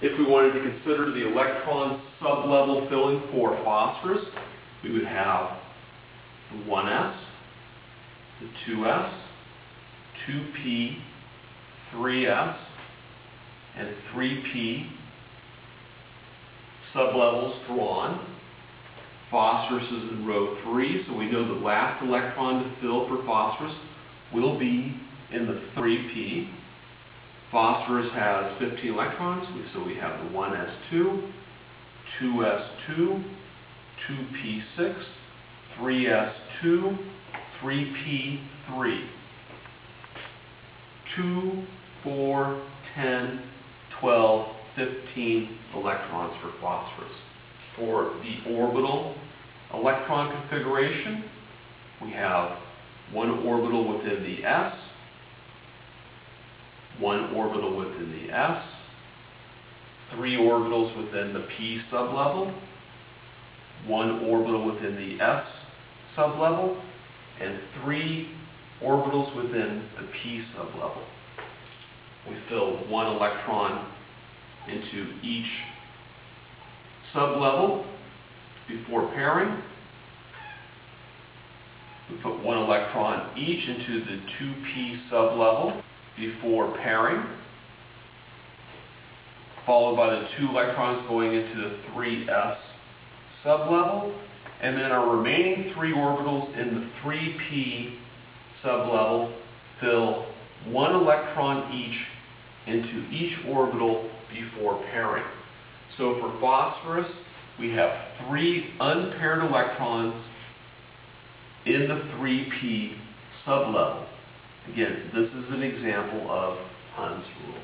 if we wanted to consider the electron sublevel filling for phosphorus, we would have the 1s, the 2s, 2p, 3s, and 3p sublevels drawn. Phosphorus is in row 3, so we know the last electron to fill for phosphorus will be in the 3p. Phosphorus has 15 electrons, so we have the 1s2, 2s2, 2p6, 3s2, 3p3. 2, 4, 10, 12, 15 electrons for phosphorus. For the orbital electron configuration, we have one orbital within the s, one orbital within the s, three orbitals within the p sublevel, one orbital within the s sublevel, and three orbitals within the p sublevel. We fill one electron into each sublevel before pairing. We put one electron each into the 2p sublevel before pairing, followed by the two electrons going into the 3s sublevel, and then our remaining three orbitals in the 3p sublevel fill one electron each into each orbital before pairing. So for phosphorus, we have three unpaired electrons in the 3p sublevel. Again, this is an example of Hund's rule.